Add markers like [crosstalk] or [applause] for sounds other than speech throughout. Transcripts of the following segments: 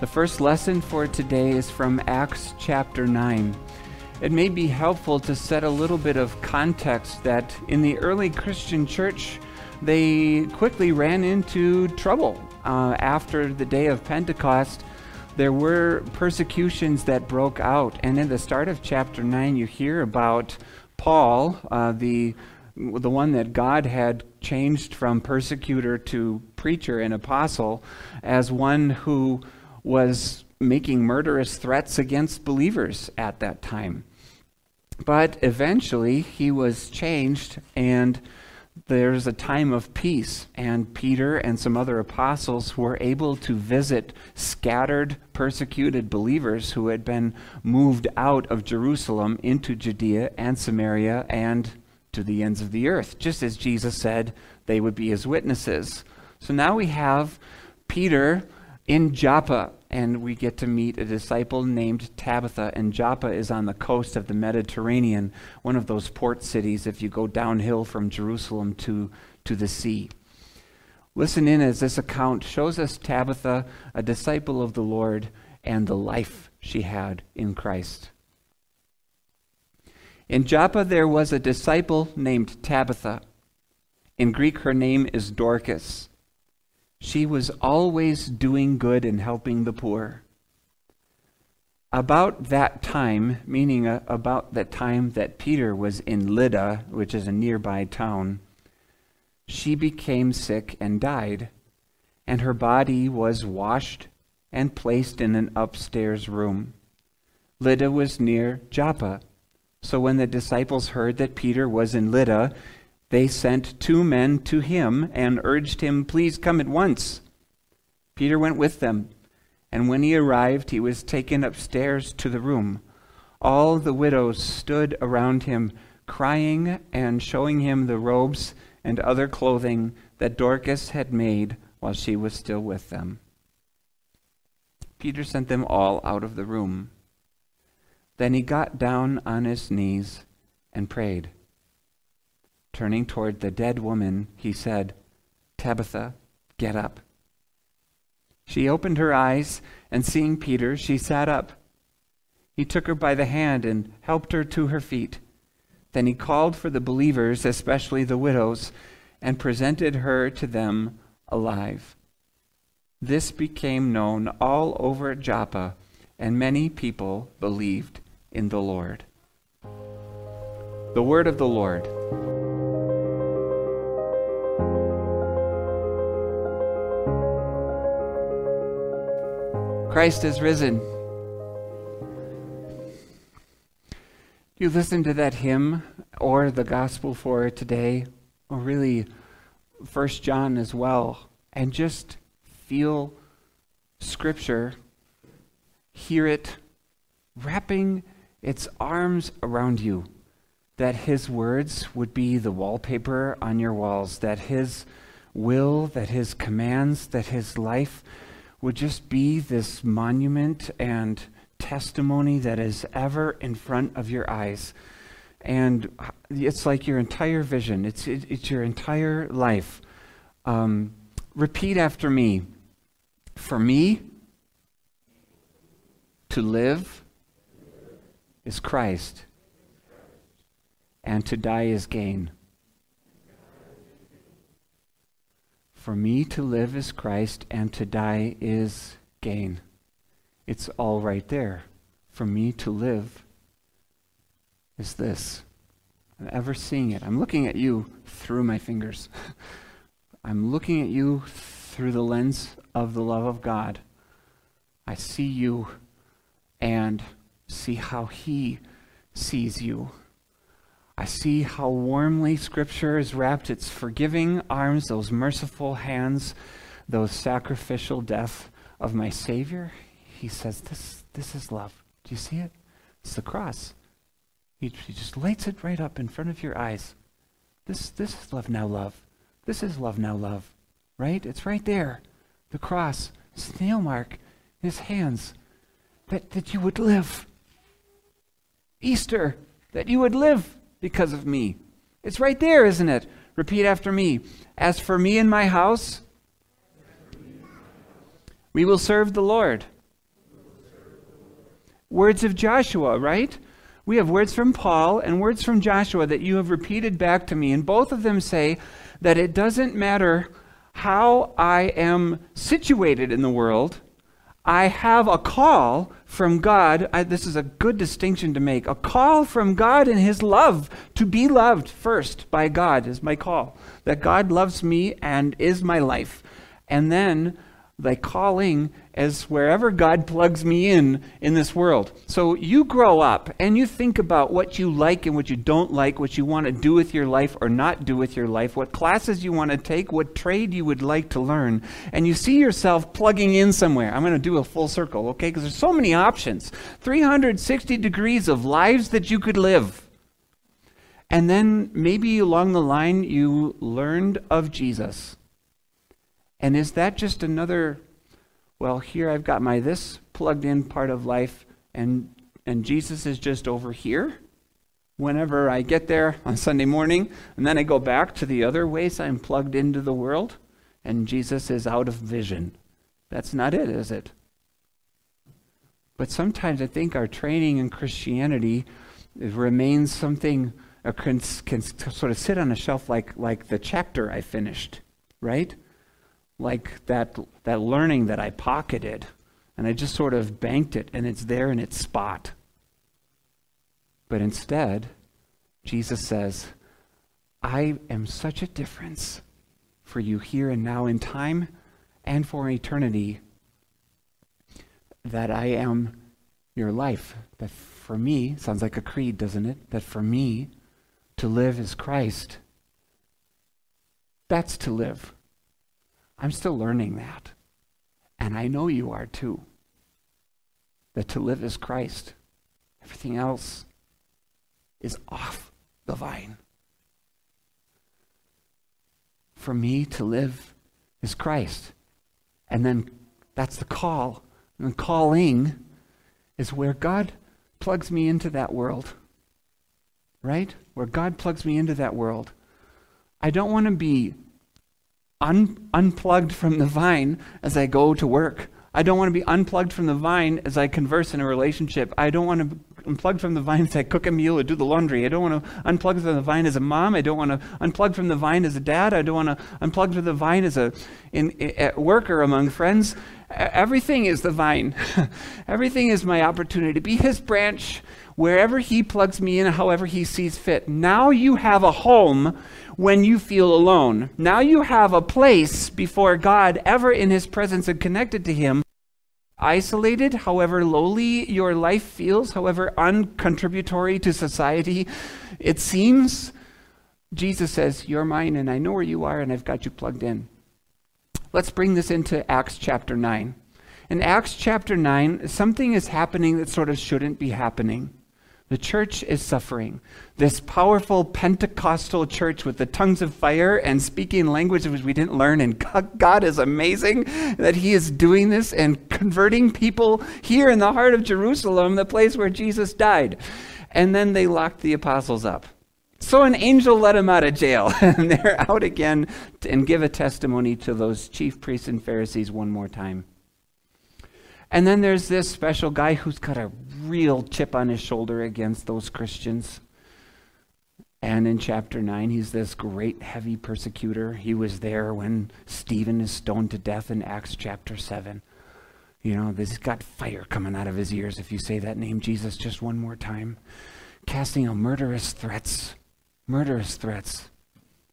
The first lesson for today is from Acts chapter 9. It may be helpful to set a little bit of context that in the early Christian church, they quickly ran into trouble. Uh, after the day of Pentecost, there were persecutions that broke out. And in the start of chapter 9, you hear about Paul, uh, the the one that God had changed from persecutor to preacher and apostle, as one who was making murderous threats against believers at that time. But eventually he was changed, and there's a time of peace, and Peter and some other apostles were able to visit scattered, persecuted believers who had been moved out of Jerusalem into Judea and Samaria and to the ends of the earth, just as Jesus said they would be his witnesses. So now we have Peter in Joppa, and we get to meet a disciple named Tabitha. And Joppa is on the coast of the Mediterranean, one of those port cities if you go downhill from Jerusalem to, to the sea. Listen in as this account shows us Tabitha, a disciple of the Lord, and the life she had in Christ. In Joppa, there was a disciple named Tabitha. In Greek, her name is Dorcas. She was always doing good and helping the poor. About that time, meaning uh, about that time that Peter was in Lydda, which is a nearby town, she became sick and died, and her body was washed and placed in an upstairs room. Lydda was near Joppa so when the disciples heard that Peter was in Lydda, they sent two men to him and urged him, Please come at once. Peter went with them, and when he arrived, he was taken upstairs to the room. All the widows stood around him, crying and showing him the robes and other clothing that Dorcas had made while she was still with them. Peter sent them all out of the room. Then he got down on his knees and prayed. Turning toward the dead woman, he said, Tabitha, get up. She opened her eyes, and seeing Peter, she sat up. He took her by the hand and helped her to her feet. Then he called for the believers, especially the widows, and presented her to them alive. This became known all over Joppa, and many people believed in the Lord. The word of the Lord. Christ is risen. You listen to that hymn or the gospel for today, or really First John as well, and just feel Scripture, hear it, wrapping its arms around you, that His words would be the wallpaper on your walls, that His will, that His commands, that His life would just be this monument and testimony that is ever in front of your eyes. And it's like your entire vision, it's, it, it's your entire life. Um, repeat after me. For me, to live is Christ, and to die is gain. For me to live is Christ, and to die is gain. It's all right there. For me to live is this. I'm ever seeing it. I'm looking at you through my fingers. [laughs] I'm looking at you through the lens of the love of God. I see you and see how He sees you. I see how warmly Scripture has wrapped its forgiving arms, those merciful hands, those sacrificial death of my Savior. He says, This, this is love. Do you see it? It's the cross. He, he just lights it right up in front of your eyes. This, this is love now, love. This is love now, love. Right? It's right there. The cross, Nail mark, his hands, that, that you would live. Easter, that you would live because of me. It's right there, isn't it? Repeat after me. As for me and my house, we will serve the Lord. words of Joshua, right? We have words from Paul and words from Joshua that you have repeated back to me, and both of them say that it doesn't matter how I am situated in the world, I have a call from God. I, this is a good distinction to make. A call from God in His love to be loved first by God is my call. That God loves me and is my life. And then the calling as wherever God plugs me in in this world. So you grow up and you think about what you like and what you don't like, what you want to do with your life or not do with your life, what classes you want to take, what trade you would like to learn, and you see yourself plugging in somewhere. I'm going to do a full circle, okay? Because there's so many options 360 degrees of lives that you could live. And then maybe along the line you learned of Jesus. And is that just another well, here I've got my this plugged in part of life, and, and Jesus is just over here. Whenever I get there on Sunday morning, and then I go back to the other ways I'm plugged into the world, and Jesus is out of vision. That's not it, is it? But sometimes I think our training in Christianity remains something or can, can sort of sit on a shelf like, like the chapter I finished, right? Like that, that learning that I pocketed and I just sort of banked it and it's there in its spot. But instead, Jesus says, I am such a difference for you here and now in time and for eternity that I am your life. That for me, sounds like a creed, doesn't it? That for me, to live is Christ. That's to live. I'm still learning that. And I know you are too. That to live is Christ. Everything else is off the vine. For me to live is Christ. And then that's the call. And the calling is where God plugs me into that world. Right? Where God plugs me into that world. I don't want to be un- unplugged from the vine as I go to work. I don't want to be unplugged from the vine as I converse in a relationship. I don't want to be unplugged from the vine as I cook a meal or do the laundry. I don't want to unplug from the vine as a mom. I don't want to unplug from the vine as a dad. I don't want to unplug from the vine as a in, in at work or among friends. Everything is the vine. [laughs] Everything is my opportunity to be his branch wherever he plugs me in, however he sees fit. Now you have a home when you feel alone. Now you have a place before God, ever in His presence and connected to Him. Isolated, however lowly your life feels, however uncontributory to society it seems, Jesus says, You're mine, and I know where you are, and I've got you plugged in. Let's bring this into Acts chapter 9. In Acts chapter 9, something is happening that sort of shouldn't be happening. The church is suffering. This powerful Pentecostal church with the tongues of fire and speaking languages we didn't learn. And God is amazing that He is doing this and converting people here in the heart of Jerusalem, the place where Jesus died. And then they locked the apostles up. So an angel let them out of jail, [laughs] and they're out again and give a testimony to those chief priests and Pharisees one more time. And then there's this special guy who's got a real chip on his shoulder against those Christians. And in chapter 9, he's this great heavy persecutor. He was there when Stephen is stoned to death in Acts chapter 7. You know, this has got fire coming out of his ears if you say that name, Jesus, just one more time. Casting out murderous threats. Murderous threats.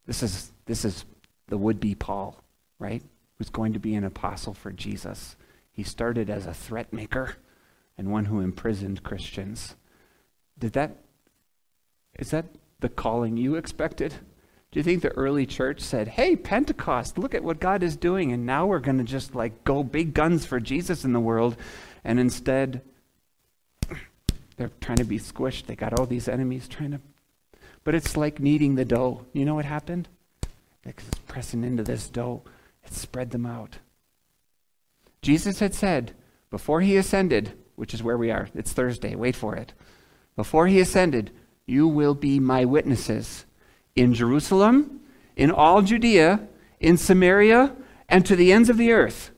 This is, this is the would be Paul, right? Who's going to be an apostle for Jesus. He started as a threat maker and one who imprisoned Christians. Did that is that the calling you expected? Do you think the early church said, "Hey, Pentecost, look at what God is doing and now we're going to just like go big guns for Jesus in the world?" And instead they're trying to be squished. They got all these enemies trying to But it's like kneading the dough. You know what happened? It's pressing into this dough. It spread them out. Jesus had said before he ascended, which is where we are, it's Thursday, wait for it. Before he ascended, you will be my witnesses in Jerusalem, in all Judea, in Samaria, and to the ends of the earth.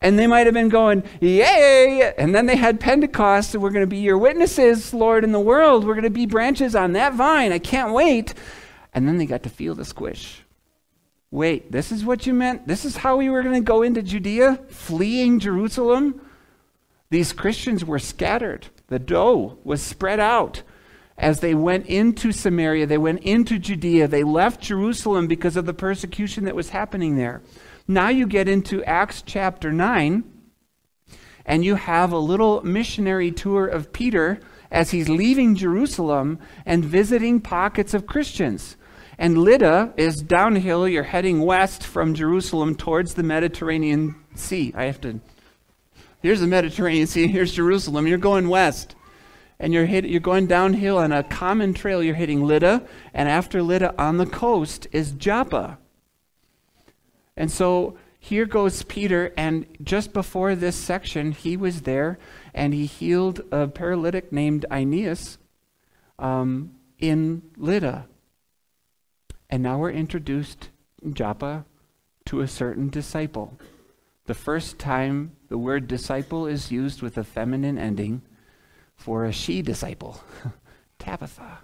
And they might have been going, Yay! And then they had Pentecost, and we're going to be your witnesses, Lord, in the world. We're going to be branches on that vine. I can't wait. And then they got to feel the squish. Wait, this is what you meant? This is how we were going to go into Judea, fleeing Jerusalem? These Christians were scattered. The dough was spread out. As they went into Samaria, they went into Judea, they left Jerusalem because of the persecution that was happening there. Now you get into Acts chapter 9, and you have a little missionary tour of Peter as he's leaving Jerusalem and visiting pockets of Christians. And Lydda is downhill. You're heading west from Jerusalem towards the Mediterranean Sea. I have to. Here's the Mediterranean Sea. Here's Jerusalem. You're going west. And you're, hit, you're going downhill on a common trail. You're hitting Lydda. And after Lydda on the coast is Joppa. And so here goes Peter, and just before this section, he was there and he healed a paralytic named Aeneas um, in Lydda. And now we're introduced in Joppa to a certain disciple. The first time the word disciple is used with a feminine ending for a she disciple, [laughs] Tabitha.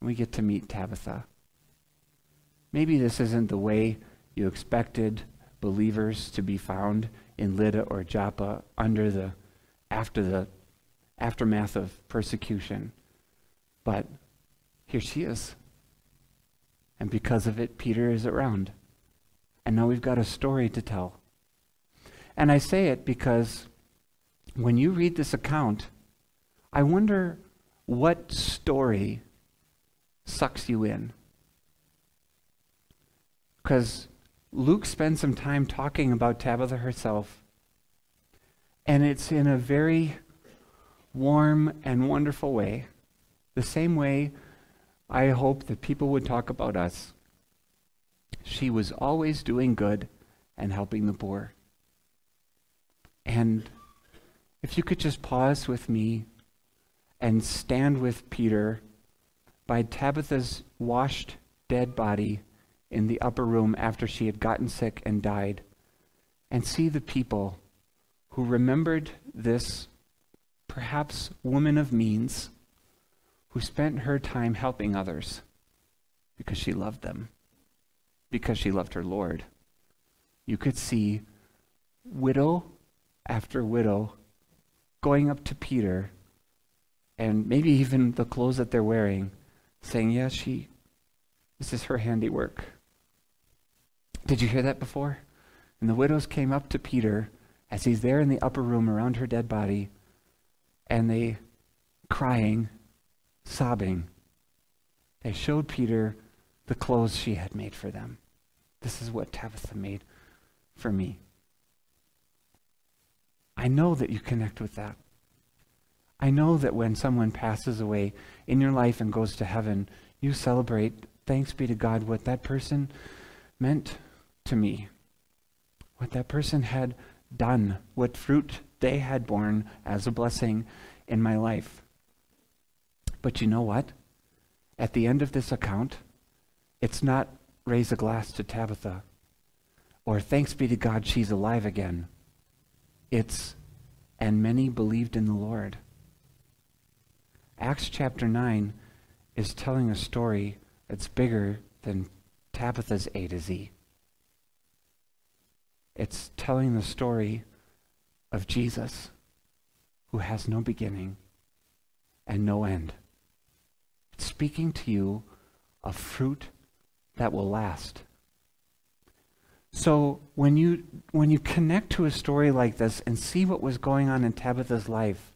We get to meet Tabitha. Maybe this isn't the way you expected believers to be found in Lydda or Joppa under the after the aftermath of persecution. But here she is. And because of it, Peter is around. And now we've got a story to tell. And I say it because when you read this account, I wonder what story sucks you in. Because Luke spends some time talking about Tabitha herself, and it's in a very warm and wonderful way, the same way I hope that people would talk about us. She was always doing good and helping the poor. And if you could just pause with me and stand with Peter by Tabitha's washed dead body in the upper room after she had gotten sick and died and see the people who remembered this perhaps woman of means who spent her time helping others because she loved them, because she loved her Lord. You could see widow after widow going up to Peter and maybe even the clothes that they're wearing saying, yeah, she, this is her handiwork. Did you hear that before? And the widows came up to Peter as he's there in the upper room around her dead body, and they, crying, sobbing, they showed Peter the clothes she had made for them. This is what Tabitha made for me. I know that you connect with that. I know that when someone passes away in your life and goes to heaven, you celebrate, thanks be to God, what that person meant to me, what that person had done, what fruit they had borne as a blessing in my life. But you know what? At the end of this account, it's not raise a glass to Tabitha or thanks be to God she's alive again. It's and many believed in the Lord. Acts chapter 9 is telling a story that's bigger than Tabitha's A to Z. It's telling the story of Jesus who has no beginning and no end. Speaking to you of fruit that will last. So when you when you connect to a story like this and see what was going on in Tabitha's life,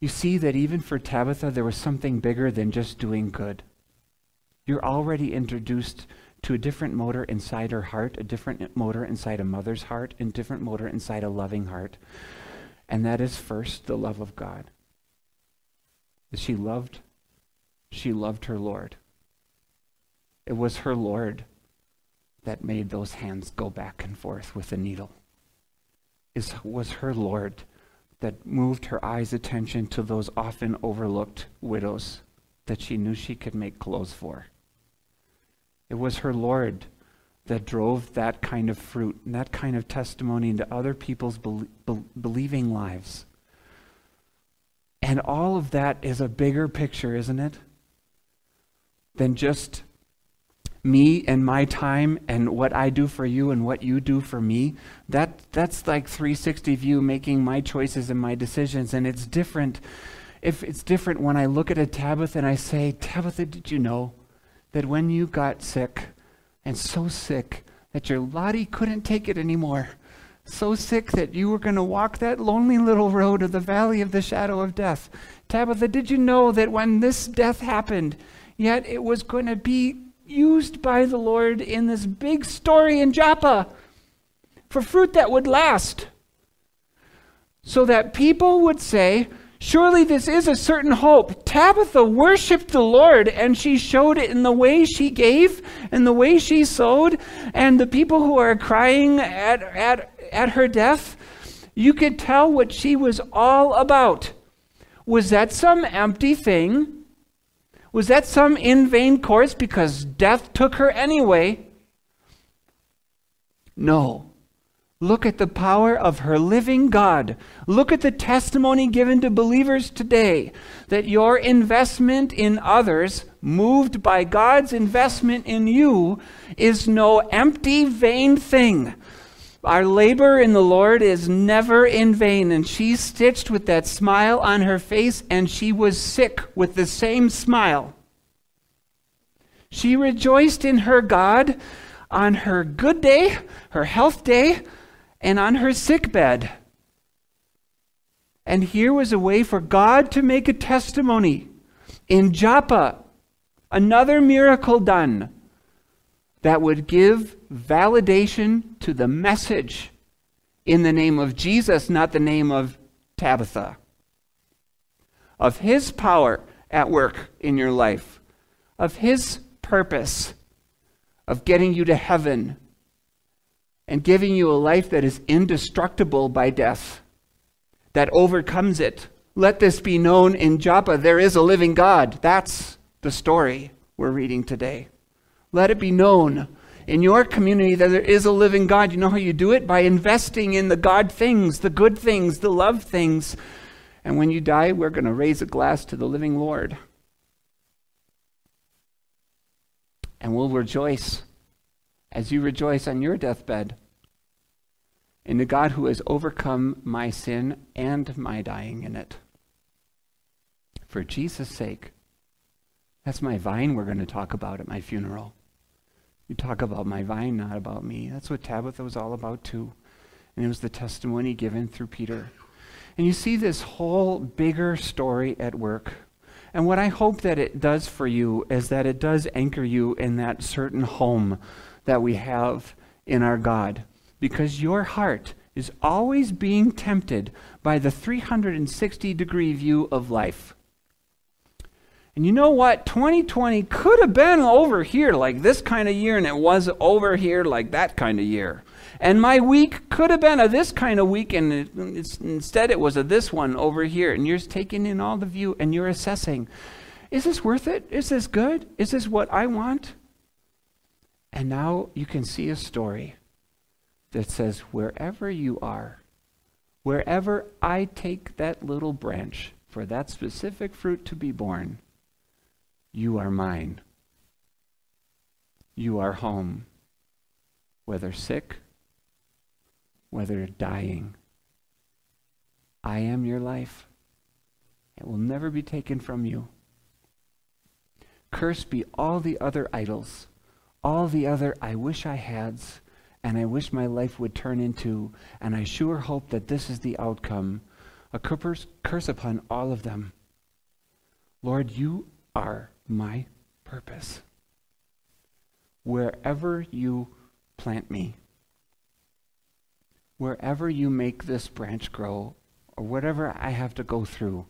you see that even for Tabitha there was something bigger than just doing good. You're already introduced to a different motor inside her heart, a different motor inside a mother's heart, and different motor inside a loving heart. And that is first the love of God. She loved, she loved her Lord. It was her Lord that made those hands go back and forth with the needle. It was her Lord that moved her eyes' attention to those often overlooked widows that she knew she could make clothes for. It was her Lord that drove that kind of fruit and that kind of testimony into other people's be- be- believing lives. And all of that is a bigger picture, isn't it? Than just me and my time and what I do for you and what you do for me. That that's like 360 view making my choices and my decisions and it's different if it's different when I look at a Tabitha and I say, "Tabitha, did you know that when you got sick and so sick that your Lottie couldn't take it anymore?" So sick that you were going to walk that lonely little road of the valley of the shadow of death. Tabitha, did you know that when this death happened, yet it was going to be used by the Lord in this big story in Joppa for fruit that would last? So that people would say, Surely this is a certain hope. Tabitha worshiped the Lord, and she showed it in the way she gave and the way she sowed. And the people who are crying at, at, at her death, you could tell what she was all about. Was that some empty thing? Was that some in vain course because death took her anyway? No. Look at the power of her living God. Look at the testimony given to believers today that your investment in others, moved by God's investment in you, is no empty, vain thing. Our labor in the Lord is never in vain. And she stitched with that smile on her face, and she was sick with the same smile. She rejoiced in her God on her good day, her health day, and on her sick bed. And here was a way for God to make a testimony. In Joppa, another miracle done that would give validation to the message in the name of Jesus, not the name of Tabitha. Of his power at work in your life, of his purpose of getting you to heaven and giving you a life that is indestructible by death, that overcomes it. Let this be known in Joppa there is a living God. That's the story we're reading today. Let it be known in your community that there is a living God. You know how you do it? By investing in the God things, the good things, the love things. And when you die, we're going to raise a glass to the living Lord. And we'll rejoice as you rejoice on your deathbed in the God who has overcome my sin and my dying in it. For Jesus' sake. That's my vine we're going to talk about at my funeral. You talk about my vine, not about me. That's what Tabitha was all about, too. And it was the testimony given through Peter. And you see this whole bigger story at work. And what I hope that it does for you is that it does anchor you in that certain home that we have in our God. Because your heart is always being tempted by the 360 degree view of life. And you know what? 2020 could have been over here like this kind of year, and it was over here like that kind of year. And my week could have been a this kind of week, and instead it was a this one over here. And you're taking in all the view, and you're assessing is this worth it? Is this good? Is this what I want? And now you can see a story that says, wherever you are, wherever I take that little branch for that specific fruit to be born, you are mine. You are home, whether sick, whether dying. I am your life. It will never be taken from you. Cursed be all the other idols, all the other I wish I hads, and I wish my life would turn into, and I sure hope that this is the outcome, a curse, curse upon all of them. Lord, you are my purpose. Wherever you plant me, wherever you make this branch grow, or whatever I have to go through,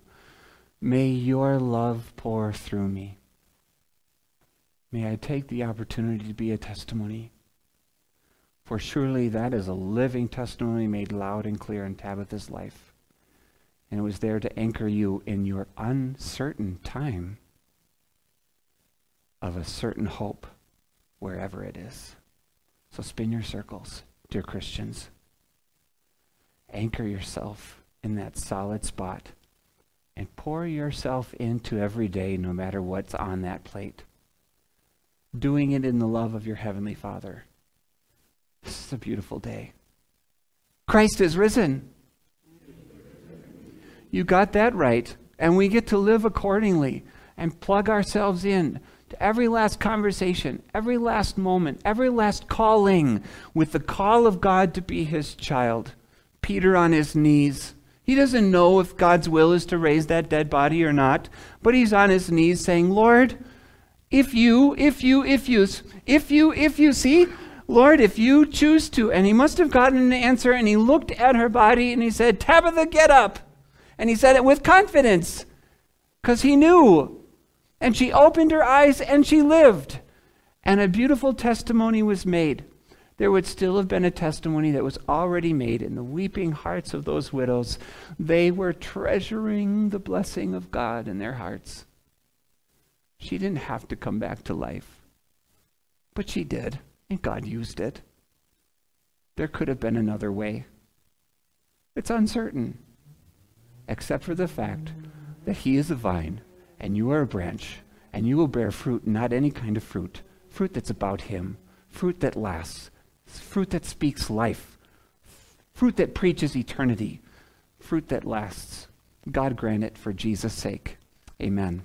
may your love pour through me. May I take the opportunity to be a testimony. For surely that is a living testimony made loud and clear in Tabitha's life. And it was there to anchor you in your uncertain time of a certain hope wherever it is. So spin your circles, dear Christians. Anchor yourself in that solid spot and pour yourself into every day, no matter what's on that plate. Doing it in the love of your Heavenly Father. This is a beautiful day. Christ is risen. You got that right. And we get to live accordingly and plug ourselves in every last conversation, every last moment, every last calling with the call of God to be his child. Peter on his knees. He doesn't know if God's will is to raise that dead body or not, but he's on his knees saying, Lord, if you, if you, if you, if you, if you, see, Lord, if you choose to. And he must have gotten an answer, and he looked at her body and he said, Tabitha, get up. And he said it with confidence because he knew. And she opened her eyes and she lived. And a beautiful testimony was made. There would still have been a testimony that was already made in the weeping hearts of those widows. They were treasuring the blessing of God in their hearts. She didn't have to come back to life, but she did, and God used it. There could have been another way. It's uncertain except for the fact that He is a vine and you are a branch, and you will bear fruit, not any kind of fruit, fruit that's about Him, fruit that lasts, fruit that speaks life, fruit that preaches eternity, fruit that lasts. God grant it for Jesus' sake. Amen.